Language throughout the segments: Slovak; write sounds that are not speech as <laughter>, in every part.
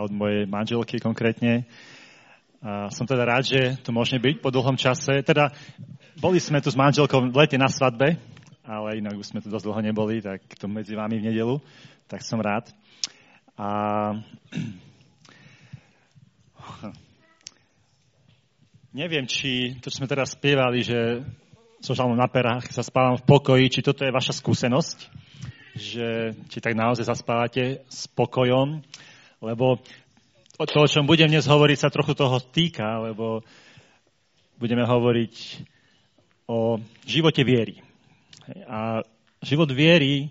od mojej manželky konkrétne. A som teda rád, že tu môžeme byť po dlhom čase. Teda boli sme tu s manželkou v lete na svadbe, ale inak už sme tu dosť dlho neboli, tak to medzi vami v nedelu, tak som rád. A <clears throat> neviem, či to, čo sme teraz spievali, že so žalom na perách sa spávam v pokoji, či toto je vaša skúsenosť, že či tak naozaj zaspávate s pokojom, lebo to, o čom budem dnes hovoriť, sa trochu toho týka, lebo budeme hovoriť o živote viery. A život viery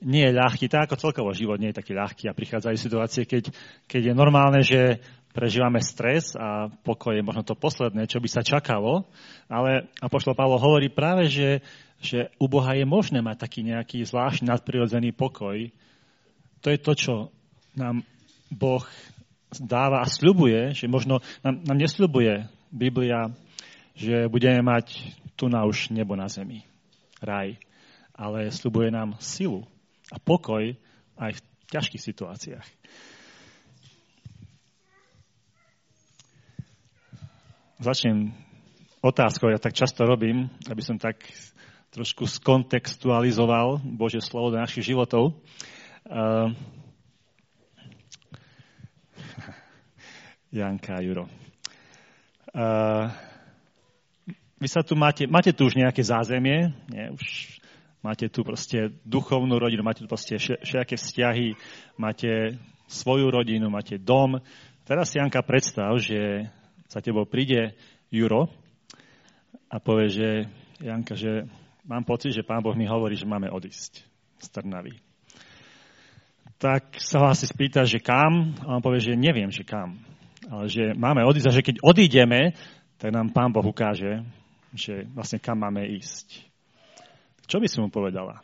nie je ľahký, tak ako celkovo život nie je taký ľahký a prichádzajú situácie, keď, keď je normálne, že prežívame stres a pokoj je možno to posledné, čo by sa čakalo, ale Apoštol Pavlo hovorí práve, že, že u Boha je možné mať taký nejaký zvláštny nadprirodzený pokoj. To je to, čo nám Boh dáva a sľubuje, že možno nám, nám nesľubuje Biblia, že budeme mať tu na už nebo na zemi, raj, ale sľubuje nám silu a pokoj aj v ťažkých situáciách. Začnem otázkou, ja tak často robím, aby som tak trošku skontextualizoval Božie slovo do našich životov. Uh, Janka a Juro. Uh, vy sa tu máte, máte tu už nejaké zázemie, nie? už máte tu proste duchovnú rodinu, máte tu proste všetké vzťahy, máte svoju rodinu, máte dom. Teraz si Janka predstav, že za tebou príde Juro a povie, že Janka, že mám pocit, že Pán Boh mi hovorí, že máme odísť z Trnavy. Tak sa ho asi spýta, že kam? A on povie, že neviem, že kam ale že máme odísť a že keď odídeme, tak nám Pán Boh ukáže, že vlastne kam máme ísť. Čo by si mu povedala?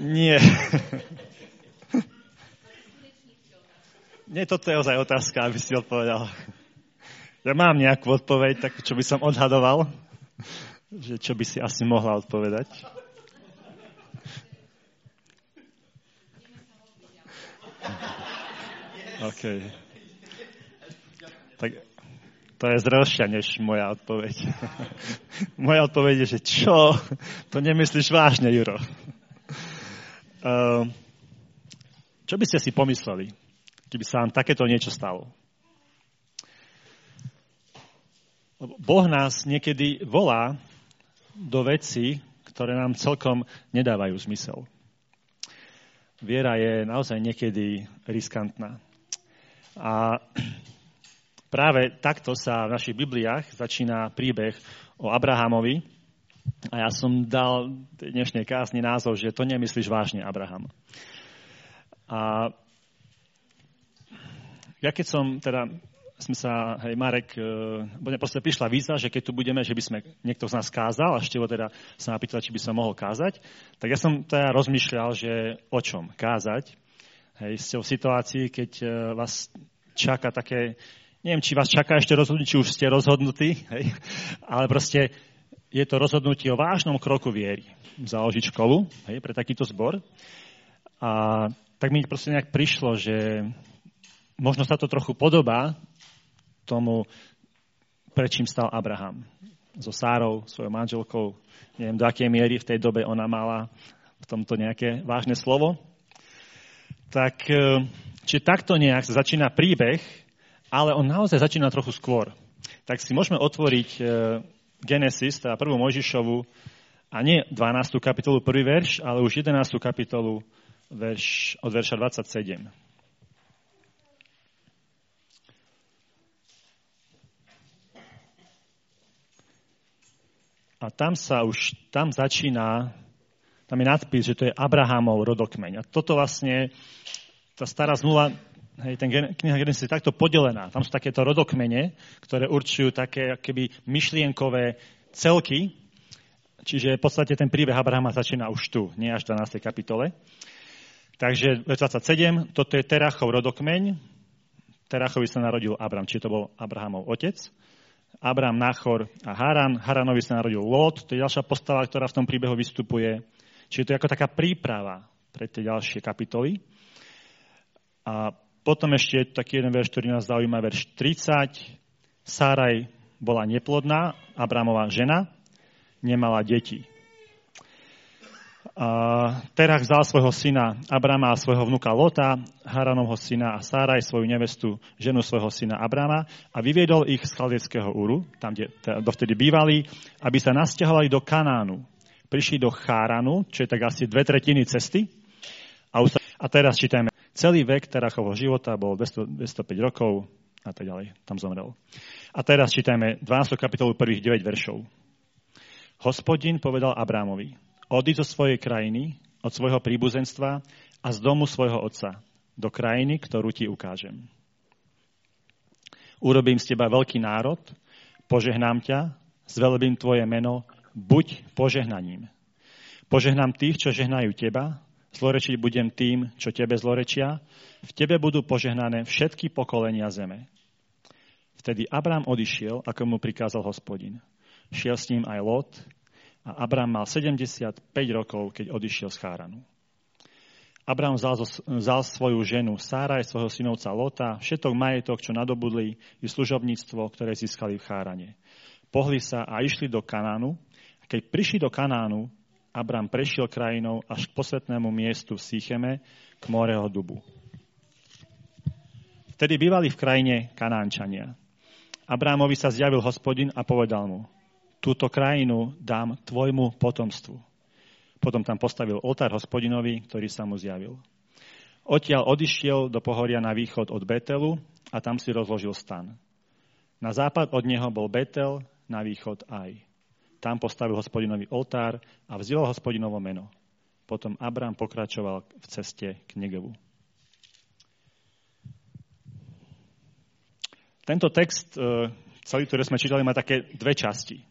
Nie. Nie, toto je ozaj otázka, aby si odpovedal. Ja mám nejakú odpoveď, tak čo by som odhadoval, že čo by si asi mohla odpovedať. OK. Tak to je zrelšia než moja odpoveď. <laughs> moja odpoveď je, že čo? To nemyslíš vážne, Juro. Uh, čo by ste si pomysleli, keby sa vám takéto niečo stalo? Boh nás niekedy volá do veci, ktoré nám celkom nedávajú zmysel. Viera je naozaj niekedy riskantná. A práve takto sa v našich Bibliách začína príbeh o Abrahamovi. A ja som dal dnešnej kásni názov, že to nemyslíš vážne, Abraham. A ja keď som teda sme sa, hej, Marek, e, proste prišla výzva, že keď tu budeme, že by sme niekto z nás kázal, a Števo teda sa ma pýtal, či by som mohol kázať, tak ja som teda rozmýšľal, že o čom kázať. Hej, ste v situácii, keď e, vás čaká také, neviem, či vás čaká ešte rozhodnutie, či už ste rozhodnutí, hej, ale proste je to rozhodnutie o vážnom kroku viery. Založiť školu hej, pre takýto zbor. A tak mi proste nejak prišlo, že možno sa to trochu podobá tomu, prečím stal Abraham. So Sárou, svojou manželkou, neviem do akej miery v tej dobe ona mala v tomto nejaké vážne slovo tak e, či takto nejak začína príbeh, ale on naozaj začína trochu skôr. Tak si môžeme otvoriť e, Genesis, teda prvú Mojžišovu, a nie 12. kapitolu, prvý verš, ale už 11. kapitolu verš, od verša 27. A tam sa už, tam začína tam je nadpis, že to je Abrahamov rodokmeň. A toto vlastne, tá stará zmluva, hej, ten kniha Genesis je takto podelená. Tam sú takéto rodokmene, ktoré určujú také keby myšlienkové celky, čiže v podstate ten príbeh Abrahama začína už tu, nie až v 12. kapitole. Takže 27, toto je Terachov rodokmeň. Terachovi sa narodil Abram, či to bol Abrahamov otec. Abraham, Nachor a Haran. Haranovi sa narodil Lot, to je ďalšia postava, ktorá v tom príbehu vystupuje. Čiže to je ako taká príprava pre tie ďalšie kapitoly. A potom ešte je taký jeden verš, ktorý nás zaujíma, verš 30. Sáraj bola neplodná, Abramová žena, nemala deti. A Terach vzal svojho syna Abrama a svojho vnuka Lota, Haranovho syna a Sáraj, svoju nevestu, ženu svojho syna Abrama a vyviedol ich z chaldeckého úru, tam, kde dovtedy bývali, aby sa nasťahovali do Kanánu. Prišli do Cháranu, čo je tak asi dve tretiny cesty. A, a teraz čítajme. Celý vek Terachovho života bol 200, 205 rokov a tak ďalej. Tam zomrel. A teraz čítajme 12. kapitolu prvých 9 veršov. Hospodin povedal Abrámovi, odíď zo svojej krajiny, od svojho príbuzenstva a z domu svojho otca, do krajiny, ktorú ti ukážem. Urobím z teba veľký národ, požehnám ťa, zvelebím tvoje meno, buď požehnaním. Požehnám tých, čo žehnajú teba, zlorečiť budem tým, čo tebe zlorečia, v tebe budú požehnané všetky pokolenia zeme. Vtedy Abrám odišiel, ako mu prikázal hospodin. Šiel s ním aj Lot, a Abrám mal 75 rokov, keď odišiel z Cháranu. Abrám vzal, vzal svoju ženu Sára aj svojho synovca Lota, všetok majetok, čo nadobudli, i služobníctvo, ktoré získali v Chárane. Pohli sa a išli do Kanánu. Keď prišli do Kanánu, Abrám prešiel krajinou až k posvetnému miestu v Sýcheme, k Moreho dubu. Vtedy bývali v krajine Kanánčania. Abrámovi sa zjavil hospodin a povedal mu, túto krajinu dám tvojmu potomstvu. Potom tam postavil oltár hospodinovi, ktorý sa mu zjavil. Odtiaľ odišiel do pohoria na východ od Betelu a tam si rozložil stan. Na západ od neho bol Betel, na východ aj. Tam postavil hospodinový oltár a vzdielal hospodinovo meno. Potom Abrám pokračoval v ceste k Negevu. Tento text, e, celý, ktorý sme čítali, má také dve časti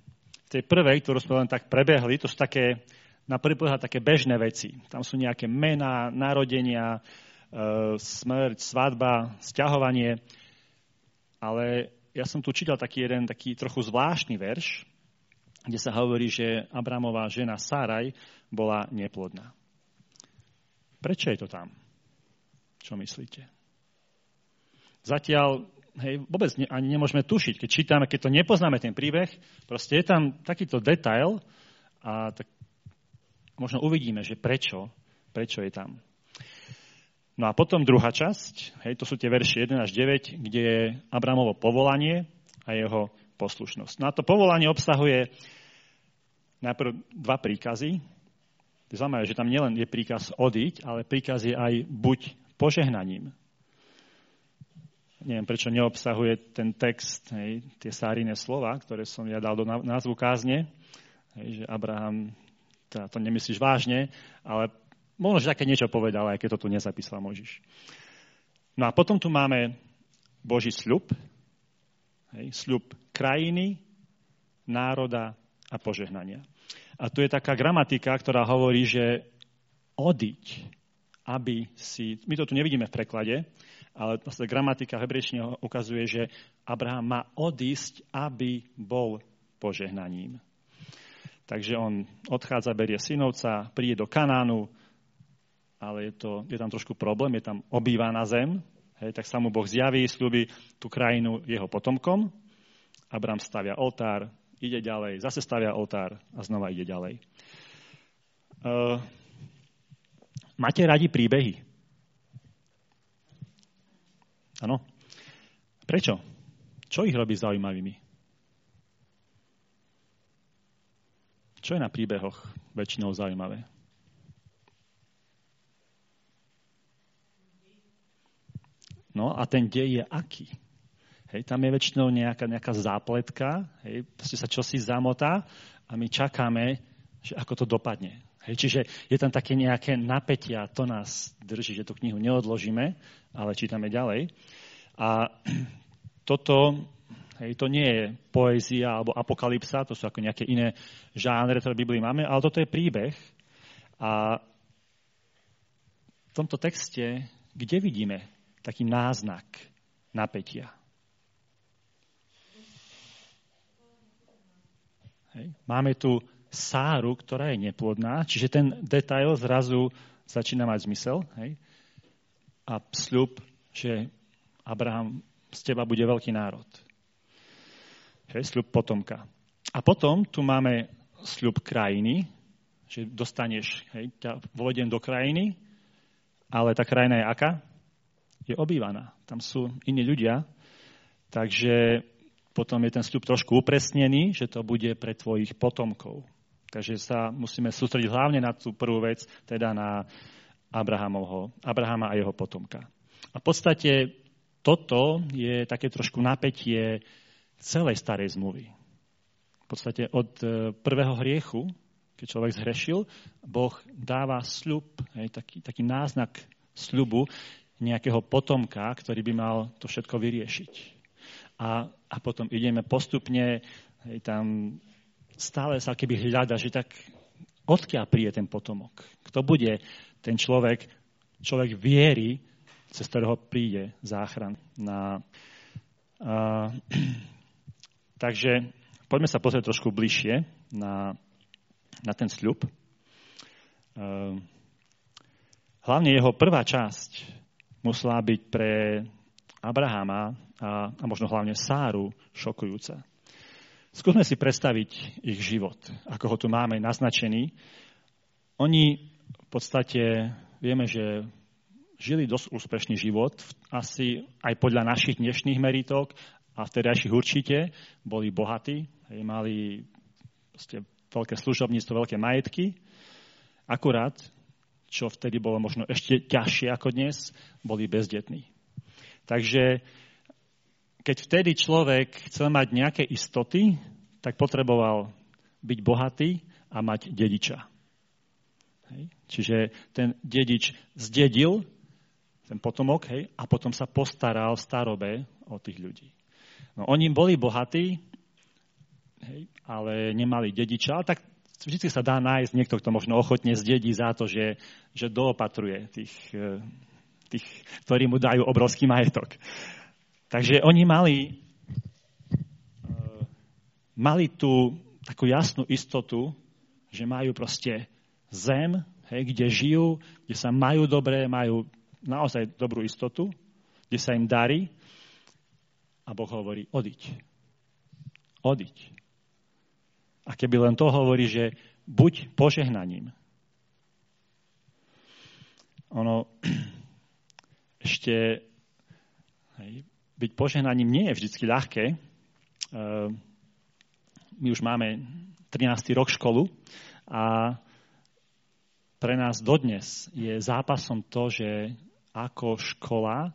tej prvej, ktorú sme len tak prebehli, to sú také, na prvý pohľad také bežné veci. Tam sú nejaké mená, narodenia, e, smrť, svadba, sťahovanie. Ale ja som tu čítal taký jeden taký trochu zvláštny verš, kde sa hovorí, že Abramová žena Saraj bola neplodná. Prečo je to tam? Čo myslíte? Zatiaľ hej, vôbec ne, ani nemôžeme tušiť. Keď čítame, keď to nepoznáme ten príbeh, proste je tam takýto detail a tak možno uvidíme, že prečo, prečo je tam. No a potom druhá časť, hej, to sú tie verše 1 až 9, kde je Abramovo povolanie a jeho poslušnosť. No to povolanie obsahuje najprv dva príkazy. Je zaujímavé, že tam nielen je príkaz odiť, ale príkaz je aj buď požehnaním neviem prečo neobsahuje ten text, hej, tie sáriné slova, ktoré som ja dal do názvu kázne, hej, že Abraham, teda to nemyslíš vážne, ale možno, že také niečo povedal, aj keď to tu nezapísal Možiš. No a potom tu máme Boží sľub, hej, sľub krajiny, národa a požehnania. A tu je taká gramatika, ktorá hovorí, že odiť, aby si... My to tu nevidíme v preklade, ale vlastne gramatika hebrejčine ukazuje, že Abraham má odísť, aby bol požehnaním. Takže on odchádza, berie synovca, príde do Kanánu, ale je, to, je tam trošku problém, je tam obýva na zem, hej, tak sa mu Boh zjaví, slúbi tú krajinu jeho potomkom. Abraham stavia oltár, ide ďalej, zase stavia oltár a znova ide ďalej. Uh, máte radi príbehy? Áno? Prečo? Čo ich robí zaujímavými? Čo je na príbehoch väčšinou zaujímavé? No a ten dej je aký? Hej, tam je väčšinou nejaká, nejaká zápletka, hej, proste sa čosi zamotá a my čakáme, že ako to dopadne. Hej, čiže je tam také nejaké napätie to nás drží, že tú knihu neodložíme, ale čítame ďalej. A <clears throat> toto hej, to nie je poézia alebo apokalypsa, to sú ako nejaké iné žánre, ktoré v Biblii máme, ale toto je príbeh. A v tomto texte, kde vidíme taký náznak napätia? Hej. Máme tu Sáru, ktorá je neplodná, čiže ten detail zrazu začína mať zmysel. Hej. A sľub, že Abraham z teba bude veľký národ. Hej, sľub potomka. A potom tu máme sľub krajiny, že dostaneš, hej, ťa vovedem do krajiny, ale tá krajina je aká? Je obývaná. Tam sú iní ľudia, takže potom je ten sľub trošku upresnený, že to bude pre tvojich potomkov. Takže sa musíme sústrediť hlavne na tú prvú vec, teda na Abrahamovho, Abrahama a jeho potomka. A v podstate toto je také trošku napätie celej starej zmluvy. V podstate od e, prvého hriechu, keď človek zhrešil, Boh dáva sľub, taký, taký náznak sľubu nejakého potomka, ktorý by mal to všetko vyriešiť a, a potom ideme postupne, hej, tam stále sa keby hľada, že tak odkiaľ príde ten potomok. Kto bude ten človek, človek viery, cez ktorého príde záchran. Na, a, <clears throat> takže poďme sa pozrieť trošku bližšie na, na ten sľub. Hlavne jeho prvá časť musela byť pre Abrahama a, a možno hlavne Sáru šokujúca. Skúsme si predstaviť ich život, ako ho tu máme naznačený. Oni v podstate, vieme, že žili dosť úspešný život, asi aj podľa našich dnešných meritok a vtedajších určite, boli bohatí, mali veľké služobníctvo, veľké majetky. Akurát, čo vtedy bolo možno ešte ťažšie ako dnes, boli bezdetní. Takže keď vtedy človek chcel mať nejaké istoty, tak potreboval byť bohatý a mať dediča. Hej. Čiže ten dedič zdedil, ten potomok, hej, a potom sa postaral v starobe o tých ľudí. No, oni boli bohatí, hej, ale nemali dediča, tak vždy sa dá nájsť niekto, kto možno ochotne zdedí za to, že, že doopatruje tých, eh, tých, ktorí mu dajú obrovský majetok. Takže oni mali, uh, mali tú takú jasnú istotu, že majú proste zem, hej, kde žijú, kde sa majú dobre, majú naozaj dobrú istotu, kde sa im darí. A Boh hovorí, odiť. Odiť. A keby len to hovorí, že buď požehnaním. Ono <clears throat> ešte hej, byť požehnaním nie je vždy ľahké. Ehm, my už máme 13. rok školu a pre nás dodnes je zápasom to, že ako škola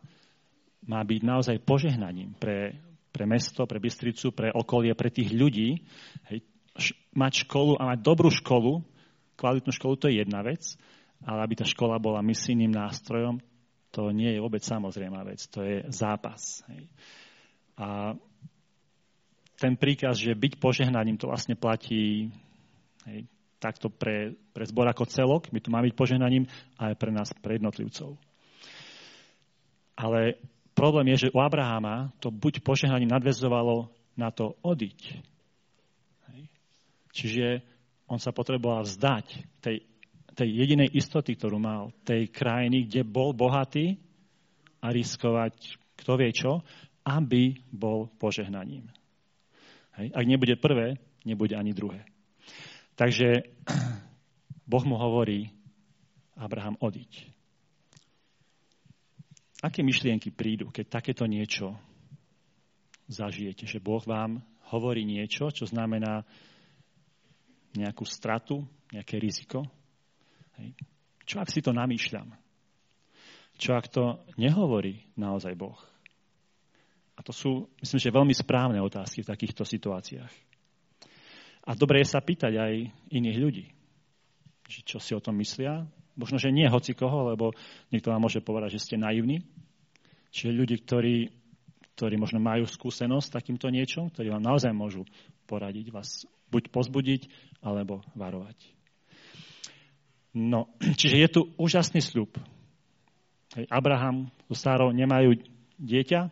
má byť naozaj požehnaním pre, pre mesto, pre Bystricu, pre okolie, pre tých ľudí. Hej, mať školu a mať dobrú školu, kvalitnú školu, to je jedna vec, ale aby tá škola bola misijným nástrojom, to nie je vôbec samozrejmá vec, to je zápas. Hej. A ten príkaz, že byť požehnaním, to vlastne platí hej, takto pre, pre zbor ako celok, my tu máme byť požehnaním, aj pre nás, pre jednotlivcov. Ale problém je, že u Abrahama to buď požehnaním nadvezovalo na to odiť. Čiže on sa potreboval vzdať tej tej jedinej istoty, ktorú mal, tej krajiny, kde bol bohatý a riskovať kto vie čo, aby bol požehnaním. Hej. Ak nebude prvé, nebude ani druhé. Takže <clears throat> Boh mu hovorí, Abraham, odiť. Aké myšlienky prídu, keď takéto niečo zažijete? Že Boh vám hovorí niečo, čo znamená nejakú stratu, nejaké riziko? Hej. Čo ak si to namýšľam? Čo ak to nehovorí naozaj Boh? A to sú, myslím, že veľmi správne otázky v takýchto situáciách. A dobre je sa pýtať aj iných ľudí, čo si o tom myslia. Možno, že nie hoci koho, lebo niekto vám môže povedať, že ste naivní. Čiže ľudí, ktorí, ktorí možno majú skúsenosť s takýmto niečom, ktorí vám naozaj môžu poradiť, vás buď pozbudiť, alebo varovať. No, <clears throat> čiže je tu úžasný sľub. Hej, Abraham so Sárou nemajú dieťa,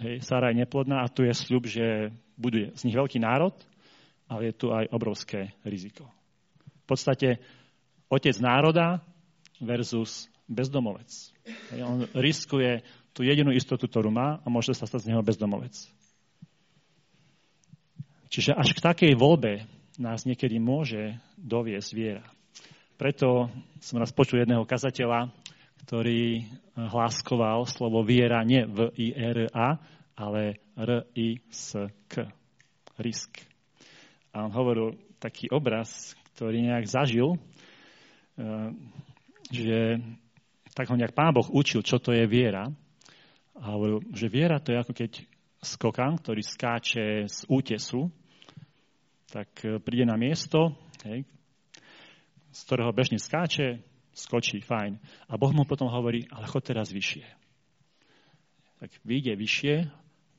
hej, Sára je neplodná a tu je sľub, že bude z nich veľký národ ale je tu aj obrovské riziko. V podstate otec národa versus bezdomovec. On riskuje tú jedinú istotu, ktorú má a môže sa stať z neho bezdomovec. Čiže až k takej voľbe nás niekedy môže doviesť viera. Preto som raz počul jedného kazateľa, ktorý hláskoval slovo viera nie v i r a ale R-I-S-K. Risk. A on hovoril taký obraz, ktorý nejak zažil, eh, že tak ho nejak Pán Boh učil, čo to je viera. A hovoril, že viera to je ako keď skokan, ktorý skáče z útesu, tak eh, príde na miesto, hej, z ktorého bežne skáče, skočí, fajn. A Boh mu potom hovorí, ale chod teraz vyššie. Tak vyjde vyššie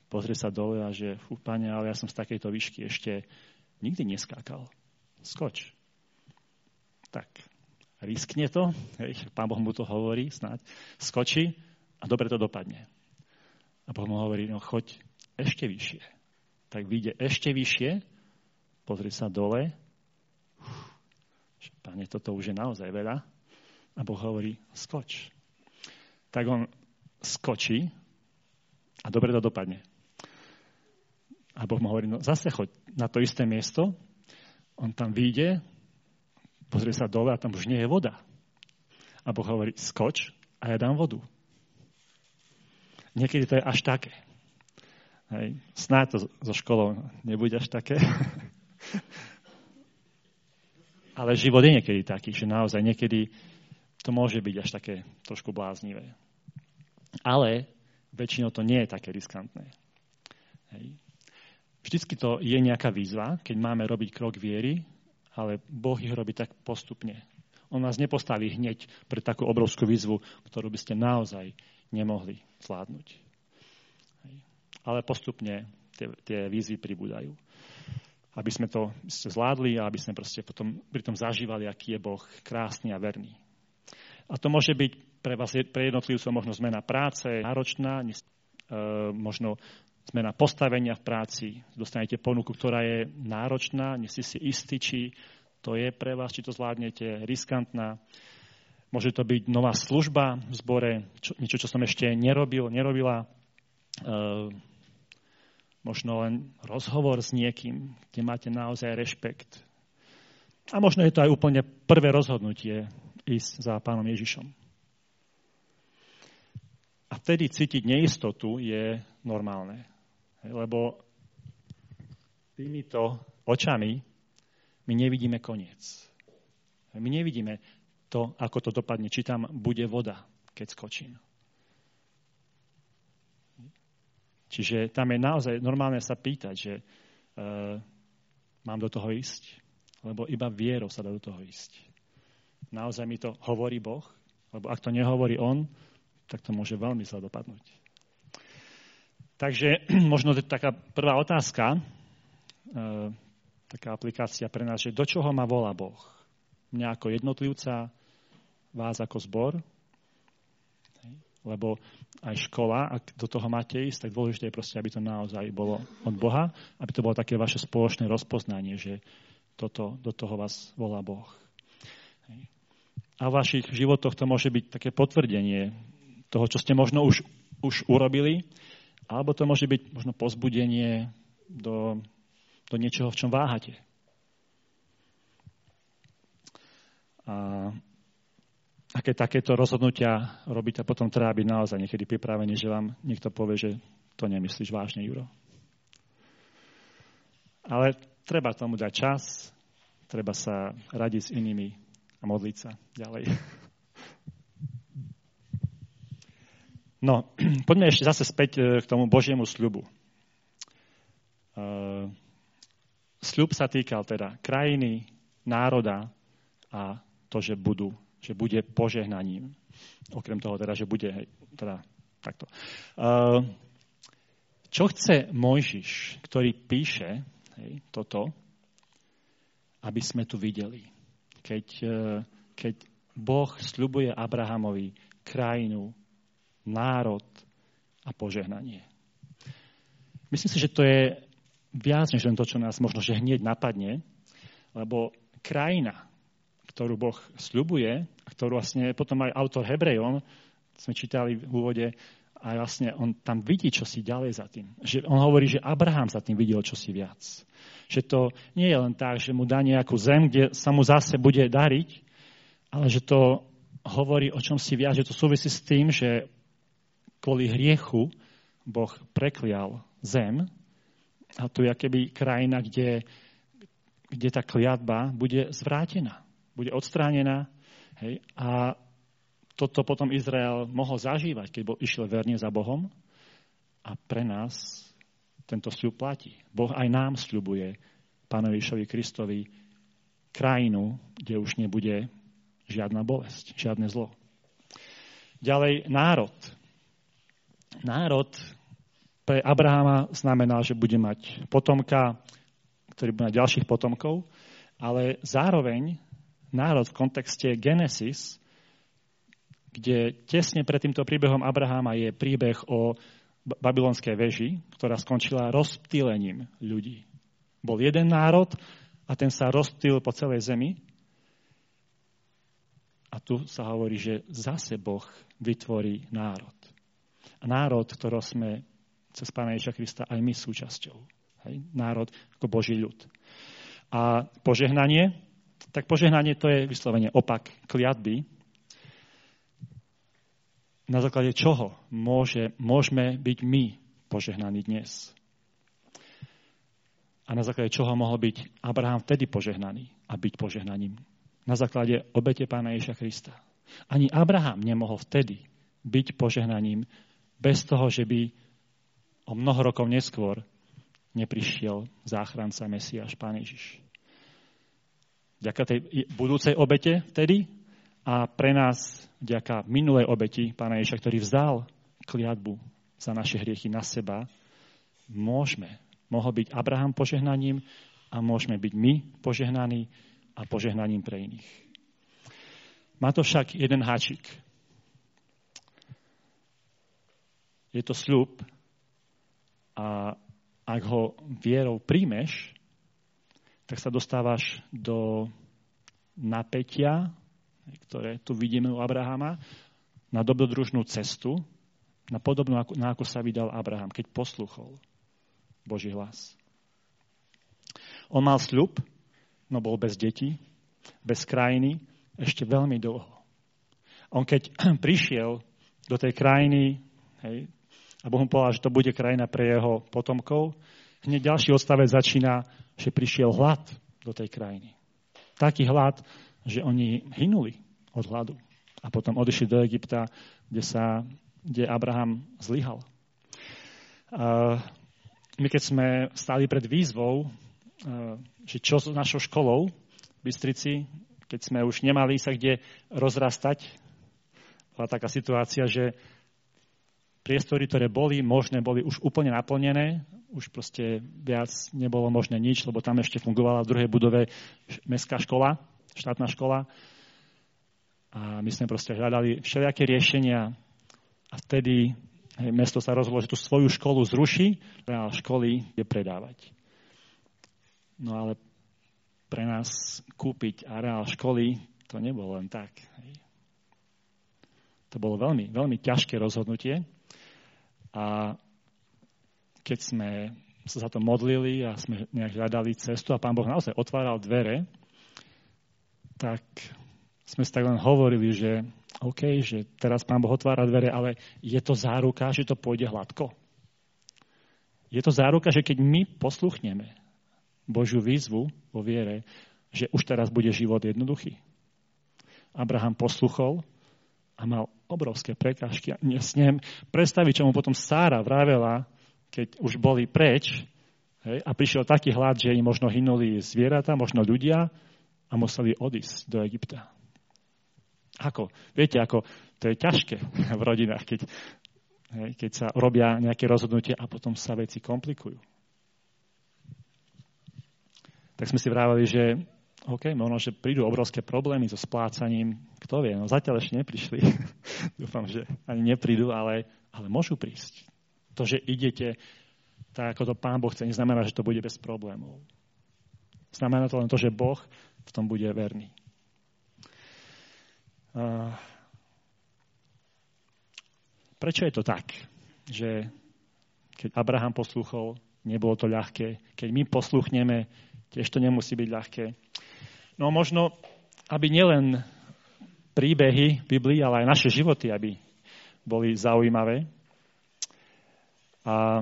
pozrie sa dole a že, fú, pane, ale ja som z takejto výšky ešte nikdy neskákal. Skoč. Tak, riskne to, hej, pán Boh mu to hovorí, snáď, skočí a dobre to dopadne. A Boh mu hovorí, no choď ešte vyššie. Tak vyjde ešte vyššie, pozrie sa dole, Pane, toto už je naozaj veľa. A Boh hovorí, skoč. Tak on skočí a dobre to dopadne. A Boh mu hovorí, no zase choď na to isté miesto. On tam vyjde, pozrie sa dole a tam už nie je voda. A Boh hovorí, skoč a ja dám vodu. Niekedy to je až také. Hej. Snáď to so školou nebude až také. <laughs> <laughs> Ale život je niekedy taký, že naozaj niekedy to môže byť až také trošku bláznivé. Ale väčšinou to nie je také riskantné. Hej. Vždycky to je nejaká výzva, keď máme robiť krok viery, ale Boh ich robí tak postupne. On nás nepostaví hneď pre takú obrovskú výzvu, ktorú by ste naozaj nemohli zvládnuť. Ale postupne tie, tie výzvy pribúdajú. Aby sme to zvládli a aby sme proste potom pri tom zažívali, aký je Boh krásny a verný. A to môže byť pre vás, pre jednotlivcov možno zmena práce, náročná, e, možno zmena postavenia v práci, dostanete ponuku, ktorá je náročná, nie si si istí, či to je pre vás, či to zvládnete, riskantná. Môže to byť nová služba v zbore, čo, niečo, čo som ešte nerobil, nerobila. Možno len rozhovor s niekým, kde máte naozaj rešpekt. A možno je to aj úplne prvé rozhodnutie ísť za pánom Ježišom. A vtedy cítiť neistotu je normálne. Lebo týmito očami my nevidíme koniec. My nevidíme to, ako to dopadne, či tam bude voda, keď skočím. Čiže tam je naozaj normálne sa pýtať, že e, mám do toho ísť, lebo iba vierou sa dá do toho ísť. Naozaj mi to hovorí Boh, lebo ak to nehovorí On, tak to môže veľmi zle dopadnúť. Takže <clears throat> možno to je taká prvá otázka, e, taká aplikácia pre nás, že do čoho ma volá Boh? Mňa ako jednotlivca, vás ako zbor, lebo aj škola, ak do toho máte ísť, tak dôležité je proste, aby to naozaj bolo od Boha, aby to bolo také vaše spoločné rozpoznanie, že toto, do toho vás volá Boh. A v vašich životoch to môže byť také potvrdenie toho, čo ste možno už, už urobili, alebo to môže byť možno pozbudenie do, do niečoho, v čom váhate. A, a keď takéto rozhodnutia robíte, potom treba byť naozaj niekedy pripravený, že vám niekto povie, že to nemyslíš vážne, Juro. Ale treba tomu dať čas, treba sa radiť s inými a modliť sa ďalej. No, <clears throat> poďme ešte zase späť e, k tomu Božiemu sľubu. Uh, sľub sa týkal teda krajiny, národa a to, že budú, že bude požehnaním. Okrem toho teda, že bude, hej, teda takto. Uh, čo chce Mojžiš, ktorý píše hej, toto, aby sme tu videli? Keď, keď Boh sľubuje Abrahamovi krajinu, národ a požehnanie. Myslím si, že to je viac než len to, čo nás možno že hneď napadne, lebo krajina, ktorú Boh sľubuje, a ktorú vlastne potom aj autor Hebrejom, sme čítali v úvode, a vlastne on tam vidí čosi ďalej za tým. Že on hovorí, že Abraham za tým videl čosi viac. Že to nie je len tak, že mu dá nejakú zem, kde sa mu zase bude dariť, ale že to hovorí o čom si viac, že to súvisí s tým, že kvôli hriechu Boh preklial zem a tu je keby krajina, kde, kde tá kliatba bude zvrátená, bude odstránená hej, a toto potom Izrael mohol zažívať, keď bol išiel verne za Bohom. A pre nás tento sľub platí. Boh aj nám sľubuje Pánovi Išovi Kristovi krajinu, kde už nebude žiadna bolesť, žiadne zlo. Ďalej národ. Národ pre Abrahama znamená, že bude mať potomka, ktorý bude mať ďalších potomkov, ale zároveň národ v kontexte Genesis kde tesne pred týmto príbehom Abraháma je príbeh o babylonskej veži, ktorá skončila rozptýlením ľudí. Bol jeden národ a ten sa rozptýl po celej zemi. A tu sa hovorí, že zase Boh vytvorí národ. A národ, ktorý sme cez Pána Ježa Krista aj my súčasťou. Hej? Národ ako Boží ľud. A požehnanie, tak požehnanie to je vyslovene opak kliatby, na základe čoho môže, môžeme byť my požehnaní dnes. A na základe čoho mohol byť Abraham vtedy požehnaný a byť požehnaním. Na základe obete pána Ježa Krista. Ani Abraham nemohol vtedy byť požehnaním bez toho, že by o mnoho rokov neskôr neprišiel záchranca Mesiáš, Pán Ježiš. Vďaka tej budúcej obete vtedy a pre nás, vďaka minulej obeti Pána Ježa, ktorý vzdal kliatbu za naše hriechy na seba, môžeme, mohol byť Abraham požehnaním a môžeme byť my požehnaní a požehnaním pre iných. Má to však jeden háčik. Je to sľub a ak ho vierou príjmeš, tak sa dostávaš do napätia ktoré tu vidíme u Abrahama, na dobrodružnú cestu, na podobnú, na ako sa vydal Abraham, keď posluchol Boží hlas. On mal sľub, no bol bez detí, bez krajiny, ešte veľmi dlho. On keď <clears throat> prišiel do tej krajiny, hej, a Boh mu povedal, že to bude krajina pre jeho potomkov, hneď ďalší odstavec začína, že prišiel hlad do tej krajiny. Taký hlad, že oni hynuli od hladu a potom odišli do Egypta, kde, sa, kde Abraham zlyhal. My keď sme stáli pred výzvou, že čo s našou školou v Bystrici, keď sme už nemali sa kde rozrastať, bola taká situácia, že priestory, ktoré boli možné, boli už úplne naplnené, už proste viac nebolo možné nič, lebo tam ešte fungovala v druhej budove mestská škola, štátna škola. A my sme proste hľadali všelijaké riešenia a vtedy hej, mesto sa rozhodlo, že tú svoju školu zruší a školy je predávať. No ale pre nás kúpiť areál školy to nebolo len tak. To bolo veľmi, veľmi ťažké rozhodnutie a keď sme sa za to modlili a sme nejak hľadali cestu a pán Boh naozaj otváral dvere, tak sme si tak len hovorili, že OK, že teraz Pán Boh otvára dvere, ale je to záruka, že to pôjde hladko. Je to záruka, že keď my posluchneme Božiu výzvu vo viere, že už teraz bude život jednoduchý. Abraham posluchol a mal obrovské prekážky. A nesnem predstaviť, čo mu potom Sára vravela, keď už boli preč hej, a prišiel taký hlad, že im možno hynuli zvieratá, možno ľudia, a museli odísť do Egypta. Ako? Viete, ako to je ťažké <laughs> v rodinách, keď, keď sa robia nejaké rozhodnutie a potom sa veci komplikujú. Tak sme si vrávali, že OK, možno, že prídu obrovské problémy so splácaním. Kto vie, no zatiaľ ešte neprišli. <laughs> Dúfam, že ani neprídu, ale, ale môžu prísť. To, že idete tak ako to Pán Boh chce, neznamená, že to bude bez problémov. Znamená to len to, že Boh v tom bude verný. Prečo je to tak, že keď Abraham poslúchol, nebolo to ľahké. Keď my posluchneme, tiež to nemusí byť ľahké. No možno, aby nielen príbehy Biblii, ale aj naše životy, aby boli zaujímavé. A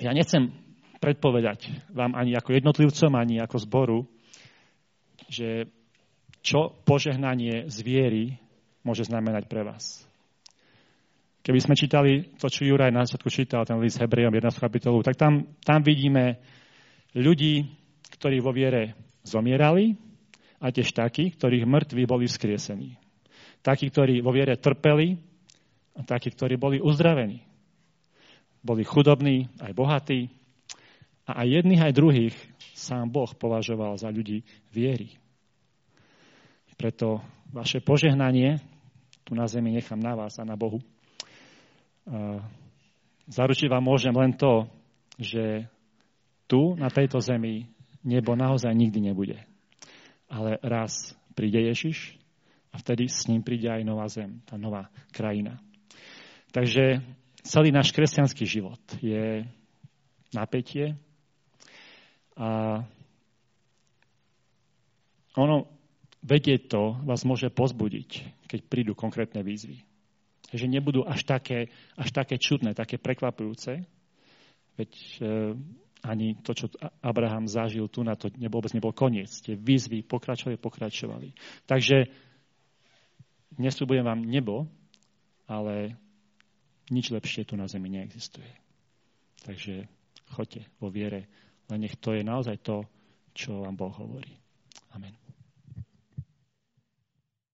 ja nechcem predpovedať vám ani ako jednotlivcom, ani ako zboru, že čo požehnanie z viery môže znamenať pre vás. Keby sme čítali to, čo Juraj na začiatku čítal, ten list Hebrejom 11. kapitolu, tak tam, tam vidíme ľudí, ktorí vo viere zomierali a tiež takí, ktorých mŕtvi boli vzkriesení. Takí, ktorí vo viere trpeli a takí, ktorí boli uzdravení. Boli chudobní, aj bohatí. A aj jedných, aj druhých sám Boh považoval za ľudí viery. Preto vaše požehnanie tu na zemi nechám na vás a na Bohu. Zaručiť vám môžem len to, že tu, na tejto zemi, nebo naozaj nikdy nebude. Ale raz príde Ježiš a vtedy s ním príde aj nová zem, tá nová krajina. Takže celý náš kresťanský život je napätie a ono, vedieť to vás môže pozbudiť, keď prídu konkrétne výzvy že nebudú až také, až také čudné, také prekvapujúce. Veď e, ani to, čo Abraham zažil tu, na to vôbec nebol koniec. Tie výzvy pokračovali, pokračovali. Takže nesľubujem vám nebo, ale nič lepšie tu na zemi neexistuje. Takže choďte vo viere, len nech to je naozaj to, čo vám Boh hovorí. Amen.